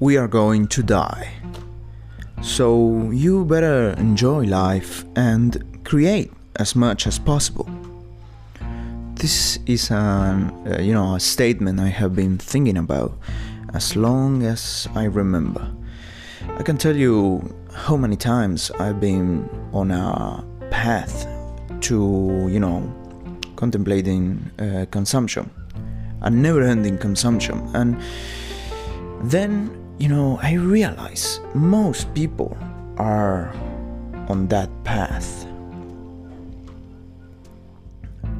we are going to die. So you better enjoy life and create as much as possible. This is an uh, you know a statement I have been thinking about as long as I remember. I can tell you how many times I've been on a path to you know contemplating uh, consumption, a never-ending consumption, and then you know I realize most people are on that path,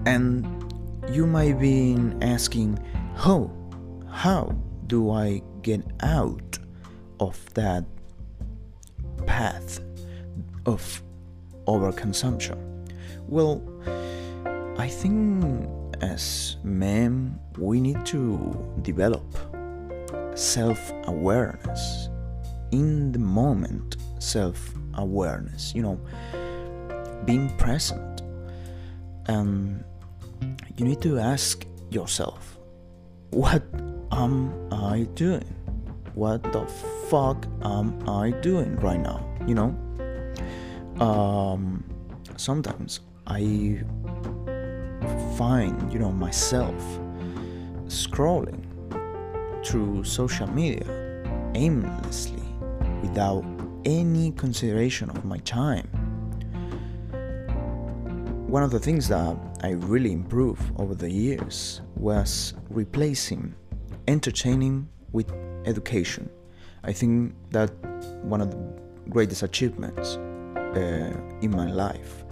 and you might be asking, how, how do I get out of that path of overconsumption? Well, I think as men, we need to develop self awareness in the moment, self awareness, you know, being present. And you need to ask yourself, what am I doing? What the fuck am I doing right now? You know? Um, sometimes I find, you know, myself scrolling through social media aimlessly without any consideration of my time. One of the things that I really improved over the years was replacing entertaining with education. I think that one of the greatest achievements uh, in my life.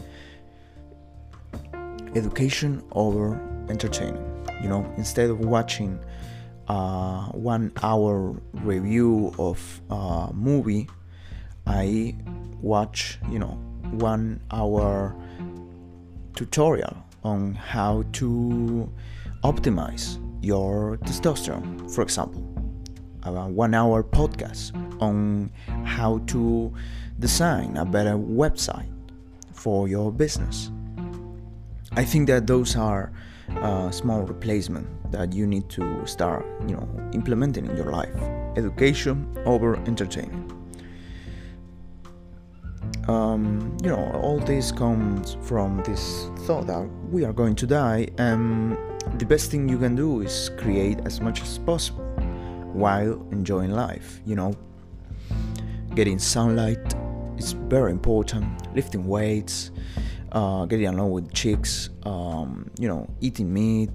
Education over entertaining. You know, instead of watching a one hour review of a movie, I watch, you know, one hour tutorial on how to optimize your testosterone, for example. A one hour podcast on how to design a better website for your business. I think that those are uh, small replacement that you need to start, you know, implementing in your life. Education over entertainment. Um, you know, all this comes from this thought that we are going to die, and the best thing you can do is create as much as possible while enjoying life. You know, getting sunlight is very important. Lifting weights, uh, getting along with chicks, um, you know, eating meat,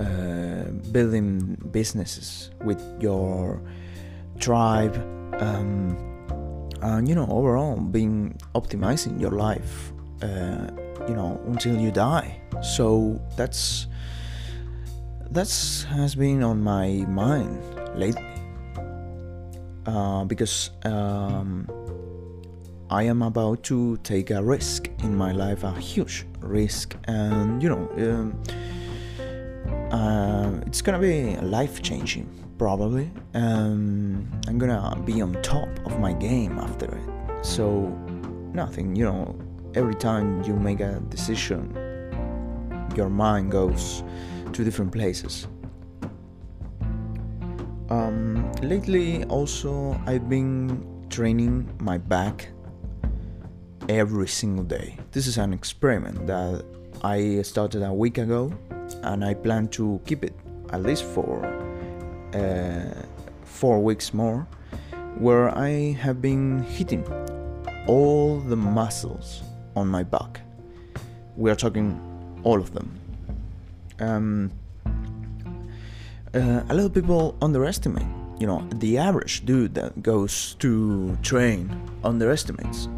uh, building businesses with your tribe, um, and you know, overall being optimizing your life, uh, you know, until you die. So that's that's has been on my mind lately uh, because um, I am about to take a risk in my life, a huge risk, and you know, um, uh, it's gonna be life changing, probably. Um, I'm gonna be on top of my game after it. So, nothing, you know, every time you make a decision, your mind goes to different places. Um, lately, also, I've been training my back every single day. This is an experiment that I started a week ago, and I plan to keep it at least for uh, four weeks more, where I have been hitting all the muscles on my back. We are talking all of them. Um, uh, a lot of people underestimate. You know, the average dude that goes to train underestimates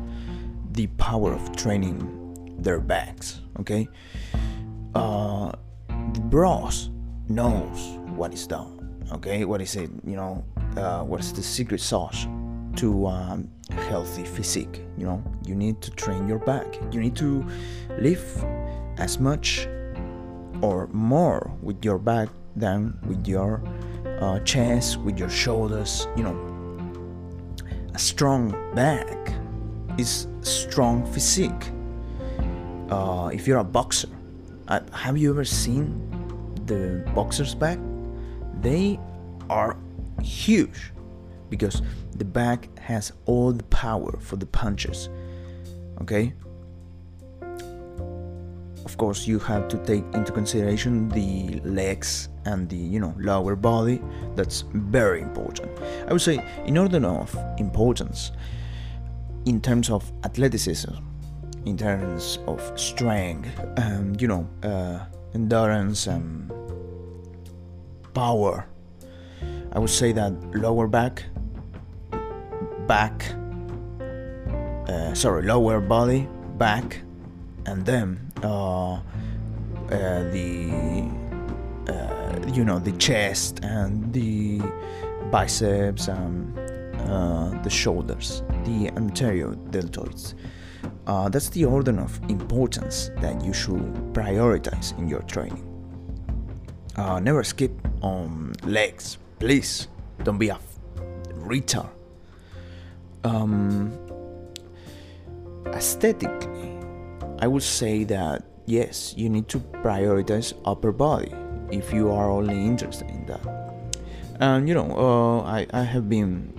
the power of training their backs. Okay, uh, bros knows what is done. Okay, what is it? You know, uh, what is the secret sauce to um, healthy physique? You know, you need to train your back. You need to lift as much or more with your back than with your uh, chest, with your shoulders. You know, a strong back is strong physique. Uh, if you're a boxer, uh, have you ever seen the boxer's back? They are huge. because the back has all the power for the punches. Okay? Of course, you have to take into consideration the legs and the, you know, lower body. That's very important. I would say in order of importance in terms of athleticism, in terms of strength, and um, you know, uh, endurance and power. I would say that lower back, back, uh, sorry, lower body, back, and then uh, uh, the uh, you know the chest and the biceps and uh, the shoulders, the anterior deltoids. Uh, that's the order of importance that you should prioritize in your training. Uh, never skip on legs, please. Don't be a retard. Um, aesthetically, I would say that yes, you need to prioritize upper body if you are only interested in that. And you know, uh, I, I have been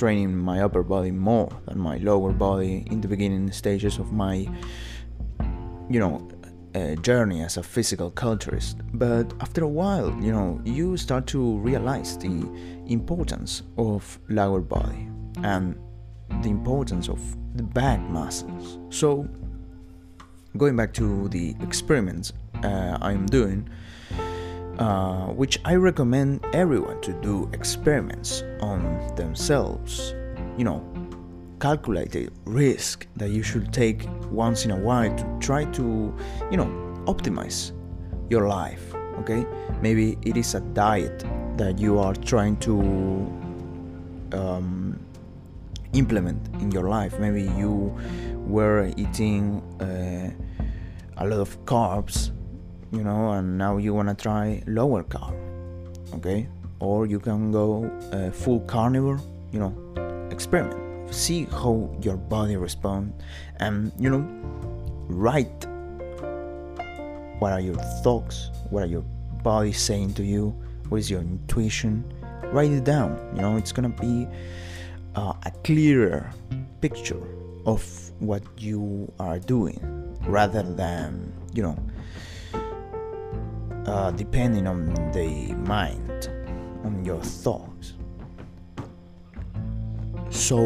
training my upper body more than my lower body in the beginning stages of my, you know, uh, journey as a physical culturist. But after a while, you know, you start to realize the importance of lower body and the importance of the back muscles. So, going back to the experiments uh, I'm doing, uh, which I recommend everyone to do experiments on themselves. You know, calculate the risk that you should take once in a while to try to, you know, optimize your life. Okay, maybe it is a diet that you are trying to um, implement in your life. Maybe you were eating uh, a lot of carbs you know, and now you want to try lower carb, okay? Or you can go uh, full carnivore, you know, experiment, see how your body responds, and you know, write what are your thoughts, what are your body saying to you, what is your intuition. Write it down. You know, it's gonna be uh, a clearer picture of what you are doing rather than you know uh, depending on the mind, on your thoughts. So,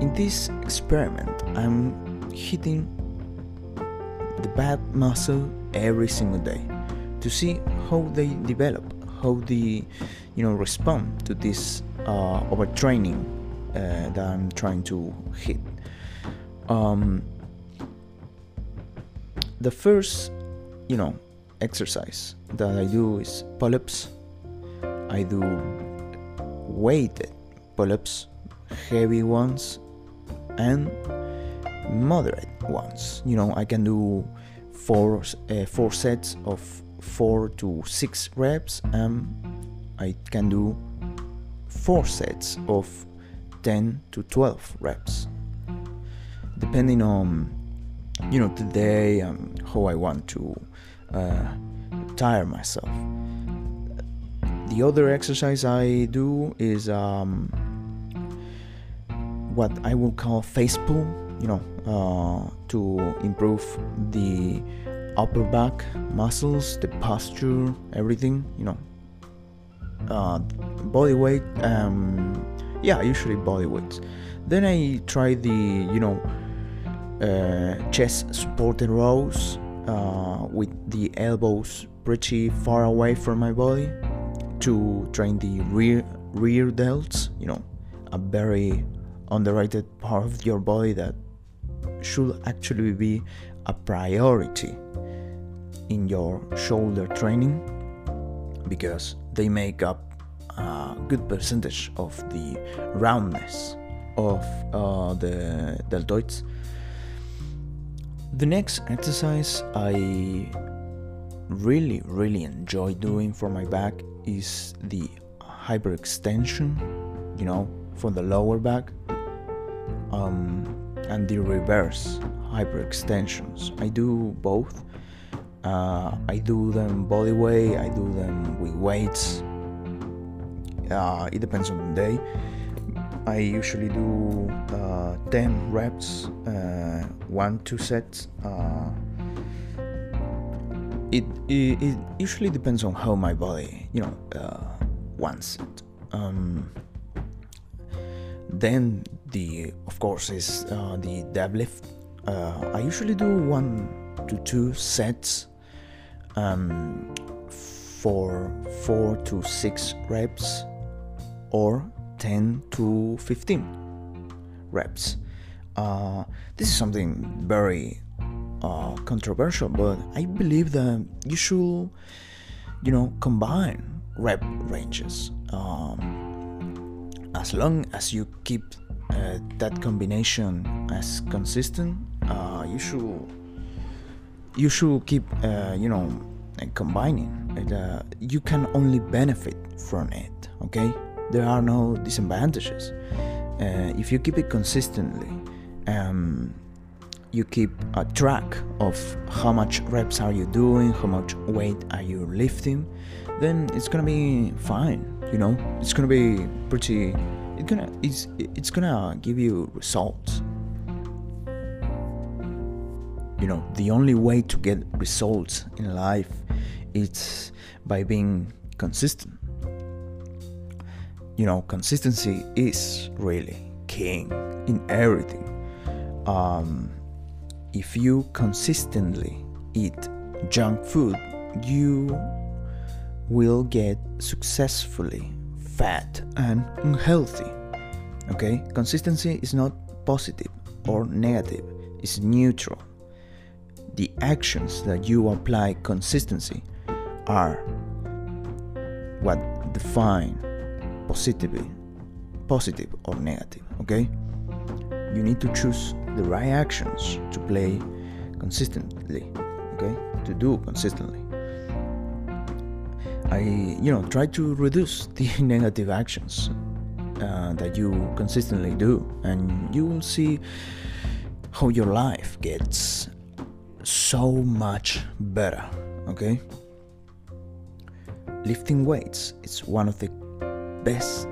in this experiment, I'm hitting the back muscle every single day to see how they develop, how they, you know, respond to this uh, overtraining uh, that I'm trying to hit. Um, the first, you know, exercise that I do is pull ups. I do weighted pull ups, heavy ones, and moderate ones. You know, I can do four, uh, four sets of four to six reps, and I can do four sets of 10 to 12 reps, depending on you know the day and how I want to uh, tire myself. The other exercise I do is um, what I will call face pull, you know, uh, to improve the upper back muscles, the posture, everything, you know. Uh, body weight, um, yeah, usually body weights. Then I try the, you know, uh, chest supported rows uh, with the elbows pretty far away from my body to train the rear rear delts you know a very underrated part of your body that should actually be a priority in your shoulder training because they make up a good percentage of the roundness of uh, the deltoids the next exercise I really, really enjoy doing for my back is the hyperextension, you know, for the lower back, um, and the reverse hyperextensions. I do both. Uh, I do them body weight, I do them with weights. Uh, it depends on the day. I usually do uh, 10 reps, uh, one, two sets. Uh, it, it, it, usually depends on how my body, you know, uh, wants it. Um, then the, of course, is uh, the deadlift. Uh, I usually do one to two sets um, for four to six reps or 10 to 15 reps. Uh, this is something very uh, controversial, but I believe that you should, you know, combine rep ranges. Um, as long as you keep uh, that combination as consistent, uh, you should you should keep, uh, you know, combining. Uh, you can only benefit from it. Okay there are no disadvantages. Uh, if you keep it consistently, um, you keep a track of how much reps are you doing, how much weight are you lifting, then it's gonna be fine. You know, it's gonna be pretty. It's gonna it's it's gonna give you results. You know, the only way to get results in life is by being consistent you know, consistency is really king in everything. Um, if you consistently eat junk food, you will get successfully fat and unhealthy. Okay, consistency is not positive or negative, it's neutral. The actions that you apply consistency are what define positively, positive or negative, okay? You need to choose the right actions to play consistently, okay? To do consistently. I, you know, try to reduce the negative actions uh, that you consistently do, and you will see how your life gets so much better, okay? Lifting weights is one of the best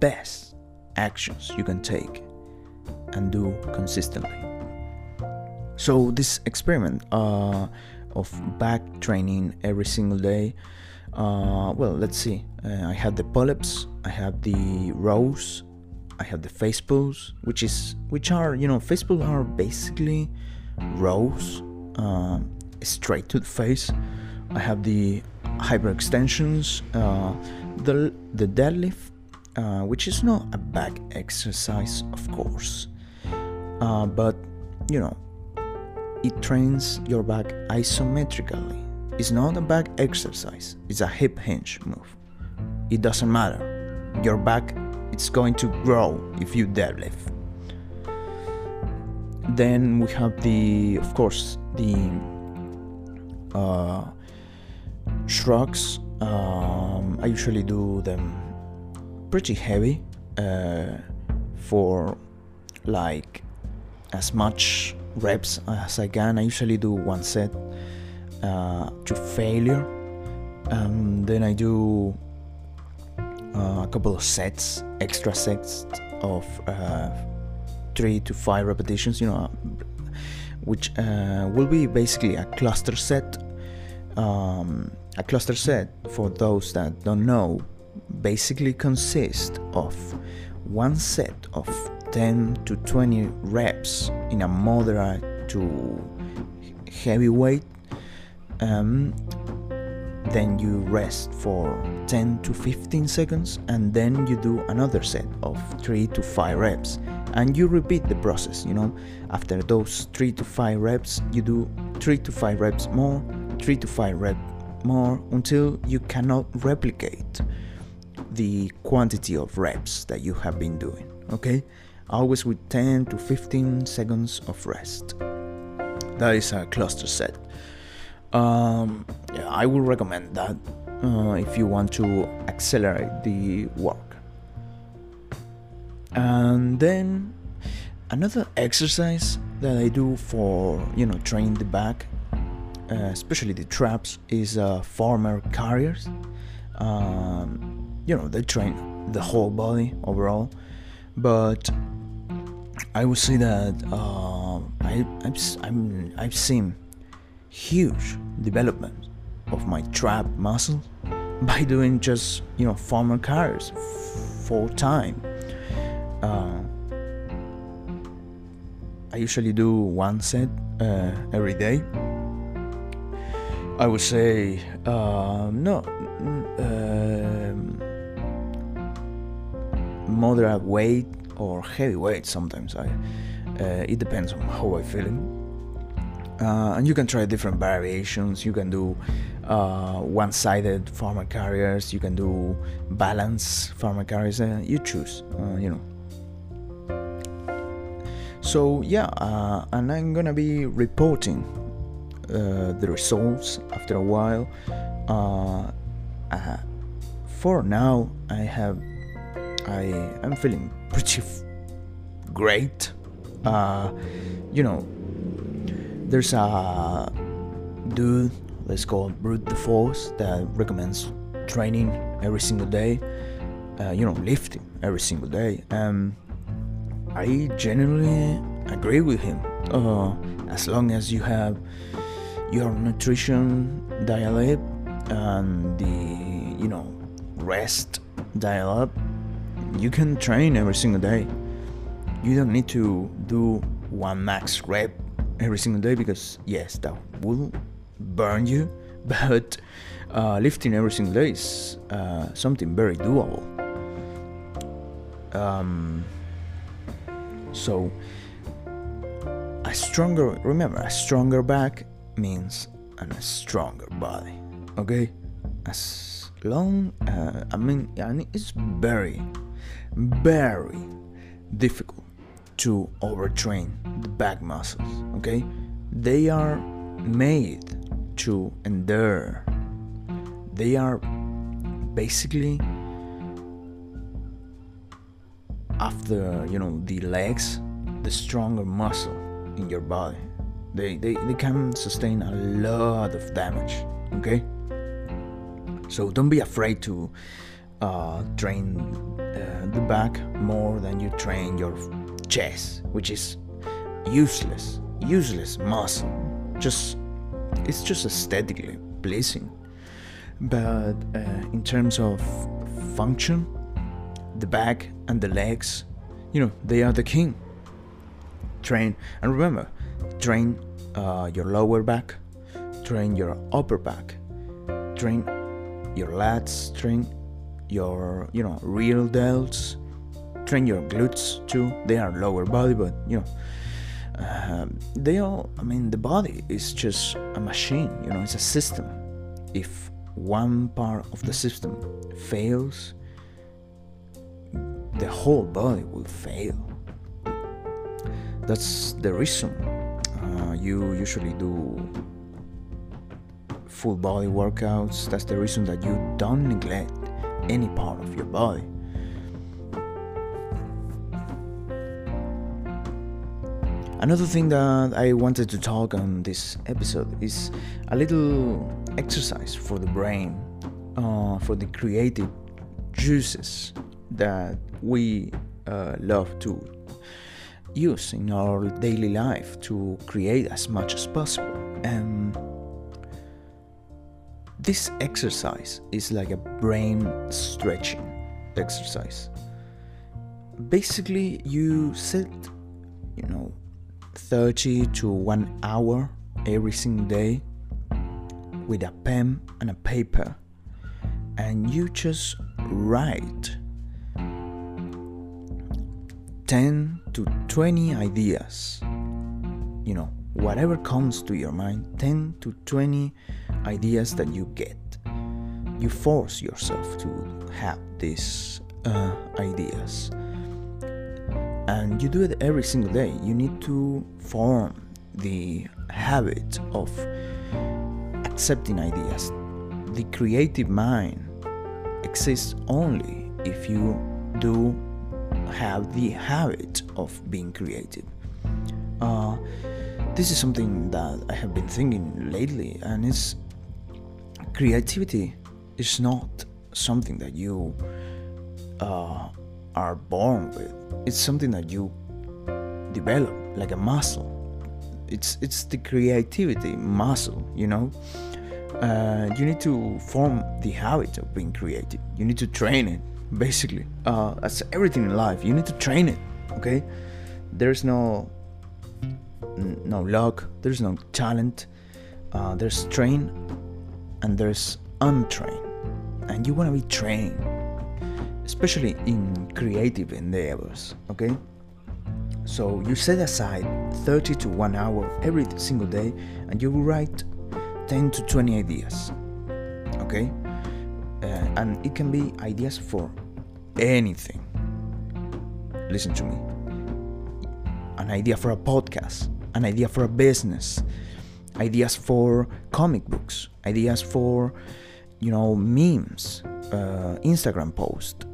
best actions you can take and do consistently. So this experiment uh, of back training every single day. Uh, well, let's see. Uh, I have the pull-ups, I have the rows, I have the face pulls, which is which are you know face pulls are basically rows uh, straight to the face. I have the hyperextensions, uh, the, the deadlift, uh, which is not a back exercise, of course, uh, but you know, it trains your back isometrically. It's not a back exercise, it's a hip hinge move. It doesn't matter. Your back it's going to grow if you deadlift. Then we have the, of course, the uh, shrugs um, I usually do them pretty heavy uh, for like as much reps as I can. I usually do one set uh, to failure, and then I do uh, a couple of sets, extra sets of uh, three to five repetitions. You know, which uh, will be basically a cluster set. Um, a cluster set, for those that don't know, basically consists of one set of 10 to 20 reps in a moderate to heavy weight. Um, then you rest for 10 to 15 seconds and then you do another set of 3 to 5 reps and you repeat the process you know after those 3 to 5 reps you do 3 to 5 reps more 3 to 5 reps more until you cannot replicate the quantity of reps that you have been doing. Okay? Always with 10 to 15 seconds of rest. That is a cluster set. Um, yeah, I would recommend that uh, if you want to accelerate the work. And then another exercise that I do for you know train the back especially the traps, is uh, farmer carriers. Um, you know, they train the whole body overall. But I would say that uh, I, I've, I'm, I've seen huge development of my trap muscle by doing just you know farmer carries full time. Uh, I usually do one set uh, every day. I would say uh, no, um, moderate weight or heavy weight. Sometimes I. Uh, it depends on how I'm feeling. Uh, and you can try different variations. You can do uh, one-sided farmer carriers. You can do balance farmer carriers. Uh, you choose. Uh, you know. So yeah, uh, and I'm gonna be reporting the results after a while. for now, I have. I am feeling pretty f- great. you know, there's a dude let's call Brute the Force that recommends training every single day uh, you know lifting every single day um, I genuinely agree with him uh, as long as you have your nutrition dial up and the you know rest dial up you can train every single day. You don't need to do one max rep every single day because yes that will burn you but uh, lifting every single day is uh, something very doable. Um, so a stronger remember a stronger back means and a stronger body okay as long uh, i mean it's very very difficult to overtrain the back muscles, okay? They are made to endure. They are basically after, you know, the legs, the stronger muscle in your body. They, they, they can sustain a lot of damage, okay? So don't be afraid to uh, train uh, the back more than you train your chest, which is useless, useless muscle. Just it's just aesthetically pleasing. But uh, in terms of function, the back and the legs, you know, they are the king. Train and remember, train uh, your lower back, train your upper back, train your lats, train your you know rear delts, train your glutes too. They are lower body, but you know, um, they all. I mean, the body is just a machine. You know, it's a system. If one part of the system fails, the whole body will fail. That's the reason uh, you usually do full body workouts. That's the reason that you don't neglect any part of your body. Another thing that I wanted to talk on this episode is a little exercise for the brain, uh, for the creative juices that we uh, love to use in our daily life to create as much as possible. And this exercise is like a brain stretching exercise. Basically, you sit, you know, 30 to 1 hour every single day with a pen and a paper and you just write 10 to 20 ideas you know whatever comes to your mind 10 to 20 ideas that you get you force yourself to have these uh, ideas and you do it every single day. You need to form the habit of accepting ideas. The creative mind exists only if you do have the habit of being creative. Uh, this is something that I have been thinking lately, and it's creativity is not something that you uh, are born with. It's something that you develop like a muscle. It's it's the creativity muscle, you know. Uh, you need to form the habit of being creative. You need to train it, basically. Uh, as everything in life, you need to train it. Okay, there's no no luck. There's no talent. Uh, there's train, and there's untrained. And you want to be trained, especially in creative endeavors. Okay. So you set aside 30 to 1 hour every single day and you write 10 to 20 ideas. Okay? Uh, and it can be ideas for anything. Listen to me. An idea for a podcast, an idea for a business, ideas for comic books, ideas for, you know, memes, uh, Instagram posts,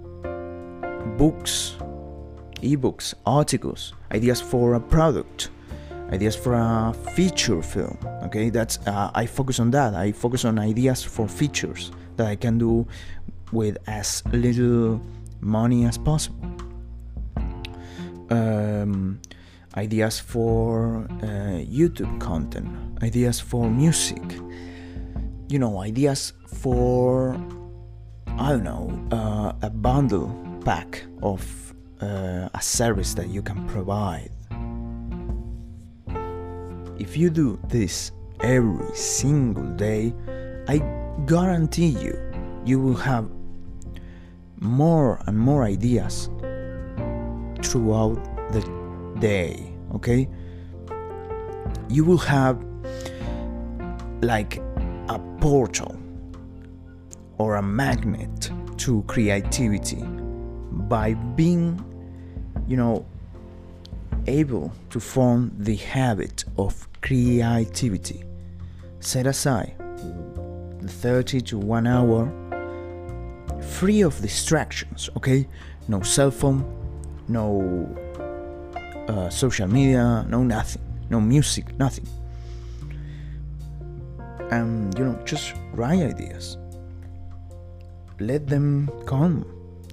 books, ebooks, articles, ideas for a product, ideas for a feature film. Okay, that's uh, I focus on that. I focus on ideas for features that I can do with as little money as possible. Um, ideas for uh, YouTube content, ideas for music, you know, ideas for I don't know uh, a bundle pack of uh, a service that you can provide. If you do this every single day, I guarantee you, you will have more and more ideas throughout the day, okay? You will have like a portal or a magnet to creativity by being you know, able to form the habit of creativity. Set aside 30 to 1 hour free of distractions, okay? No cell phone, no uh, social media, no nothing, no music, nothing. And you know, just write ideas. Let them come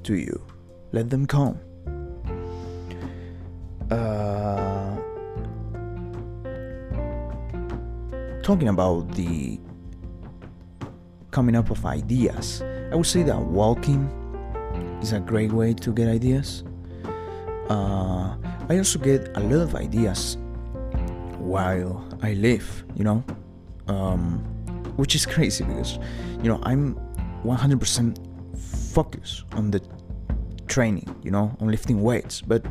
to you. Let them come uh, talking about the coming up of ideas, I would say that walking is a great way to get ideas. Uh, I also get a lot of ideas while I live, you know, um, which is crazy because, you know, I'm 100% focused on the training, you know, on lifting weights, but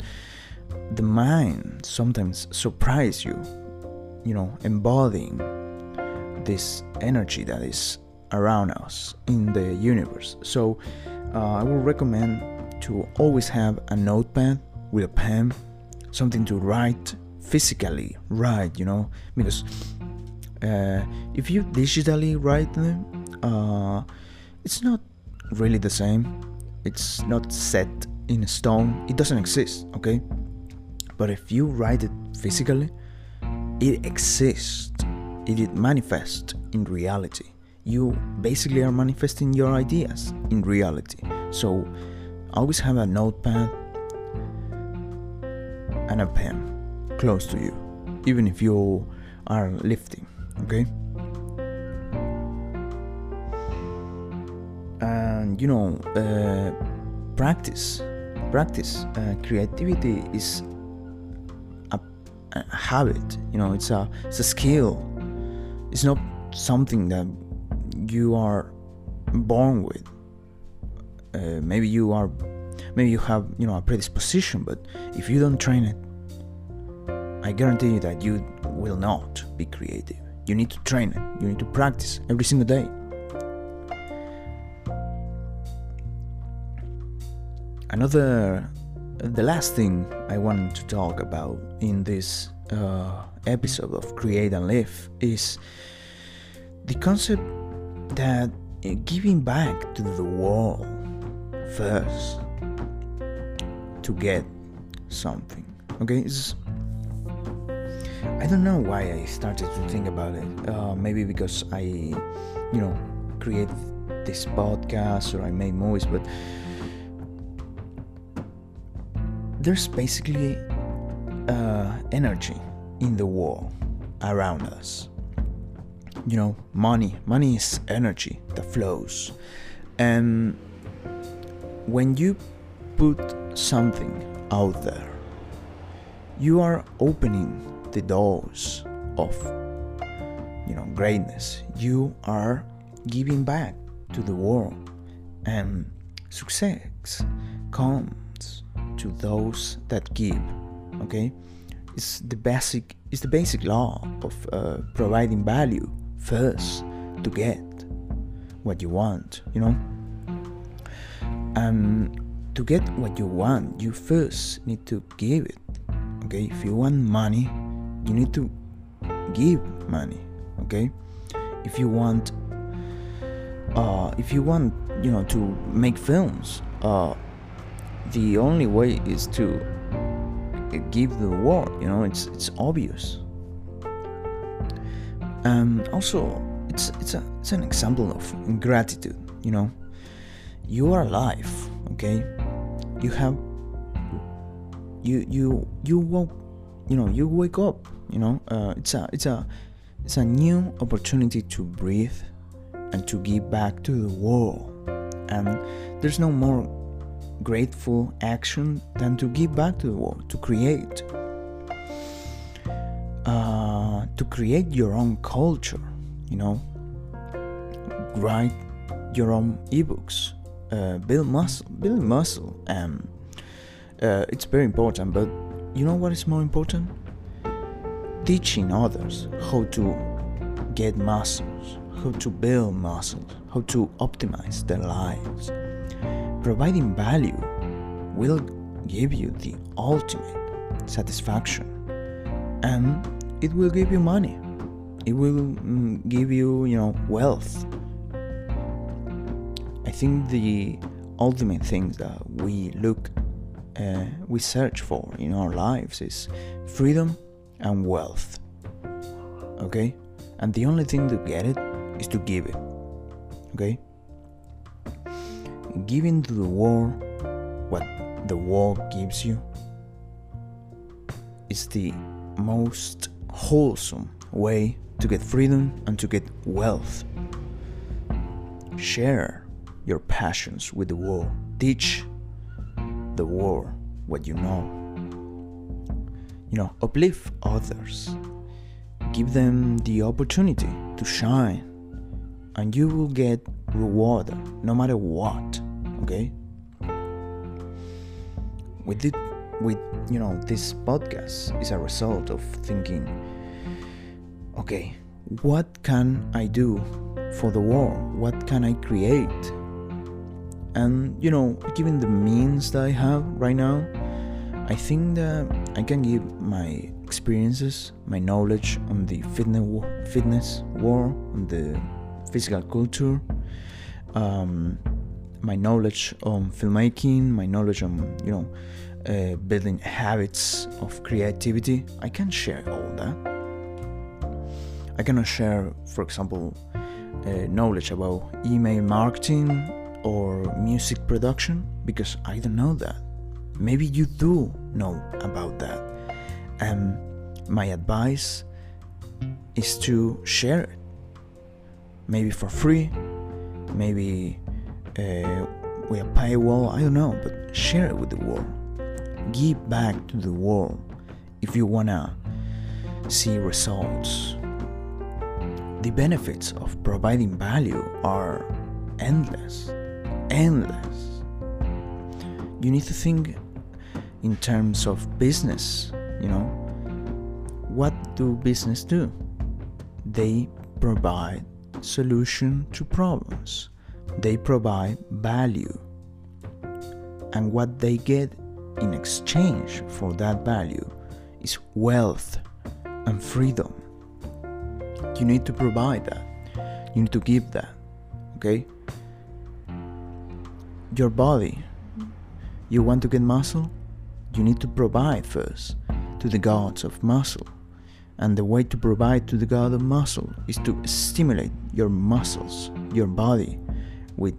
the mind sometimes surprise you you know embodying this energy that is around us in the universe. So uh, i would recommend to always have a notepad with a pen something to write physically write you know? Because uh, if you digitally write them uh, it's not really the same. It's not set in stone. It doesn't exist okay? But if you write it physically, it exists, it manifests in reality. You basically are manifesting your ideas in reality. So always have a notepad and a pen close to you, even if you are lifting, okay? And you know, uh, practice, practice. Uh, creativity is a habit you know it's a it's a skill it's not something that you are born with uh, maybe you are maybe you have you know a predisposition but if you don't train it i guarantee you that you will not be creative. You need to train it. You need to practice every single day. Another the last thing I want to talk about in this uh, episode of Create and Lift is the concept that uh, giving back to the world first to get something. Okay, it's, I don't know why I started to think about it. Uh, maybe because I, you know, create this podcast or I make movies, but there's basically uh, energy in the world around us. You know, money. Money is energy that flows. And when you put something out there, you are opening the doors of you know greatness. You are giving back to the world and success comes to those that give okay it's the basic it's the basic law of uh, providing value first to get what you want you know? And to get what you want you first need to give it okay? If you want money you need to give money okay? If you want uh, if you want you know to make films uh, the only way is to give the world you know? It's it's obvious and also it's it's a it's an example of gratitude you know? You are alive okay? You have you you you woke you know you wake up you know? Uh, it's a it's a it's a new opportunity to breathe and to give back to the world. And there's no more grateful action than to give back to the world, to create. Uh, to create your own culture, you know, write your own ebooks, uh, build muscle, build muscle, and uh, it's very important. But you know what is more important? Teaching others how to get muscles, how to build muscles, how to optimize their lives providing value will give you the ultimate satisfaction and it will give you money. It will mm, give you you know wealth. I think the ultimate things that we look uh, we search for in our lives is freedom and wealth. Okay? And the only thing to get it is to give it. Okay? Giving to the world what the world gives you is the most wholesome way to get freedom and to get wealth. Share your passions with the world. Teach the world what you know. You know, uplift others. Give them the opportunity to shine, and you will get rewarded no matter what okay with it with you know this podcast is a result of thinking okay what can i do for the world? What can i create? And you know given the means that i have right now i think that i can give my experiences my knowledge on the fitness fitness world on the physical culture um, my knowledge on filmmaking, my knowledge on you know uh, building habits of creativity, I can share all that. I cannot share, for example, uh, knowledge about email marketing or music production because I don't know that. Maybe you do know about that. And my advice is to share it. Maybe for free, maybe uh, with a paywall, I don't know, but share it with the world. Give back to the world if you wanna see results. The benefits of providing value are endless. Endless. You need to think in terms of business, you know. What do business do? They provide solution to problems they provide value. And what they get in exchange for that value is wealth and freedom. You need to provide that. You need to give that. Okay? Your body. You want to get muscle? You need to provide first to the gods of muscle. And the way to provide to the god of muscle is to stimulate your muscles, your body, with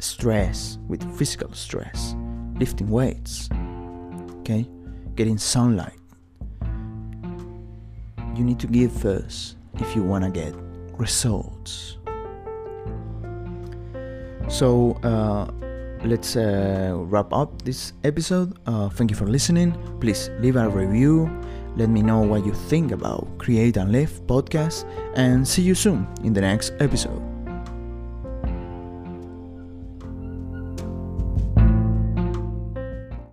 stress, with physical stress, lifting weights. okay? Getting sunlight. You need to give first if you want to get results. So, uh, let's uh, wrap up this episode. Uh, thank you for listening. Please leave a review. Let me know what you think about Create and Lift podcast, and see you soon in the next episode.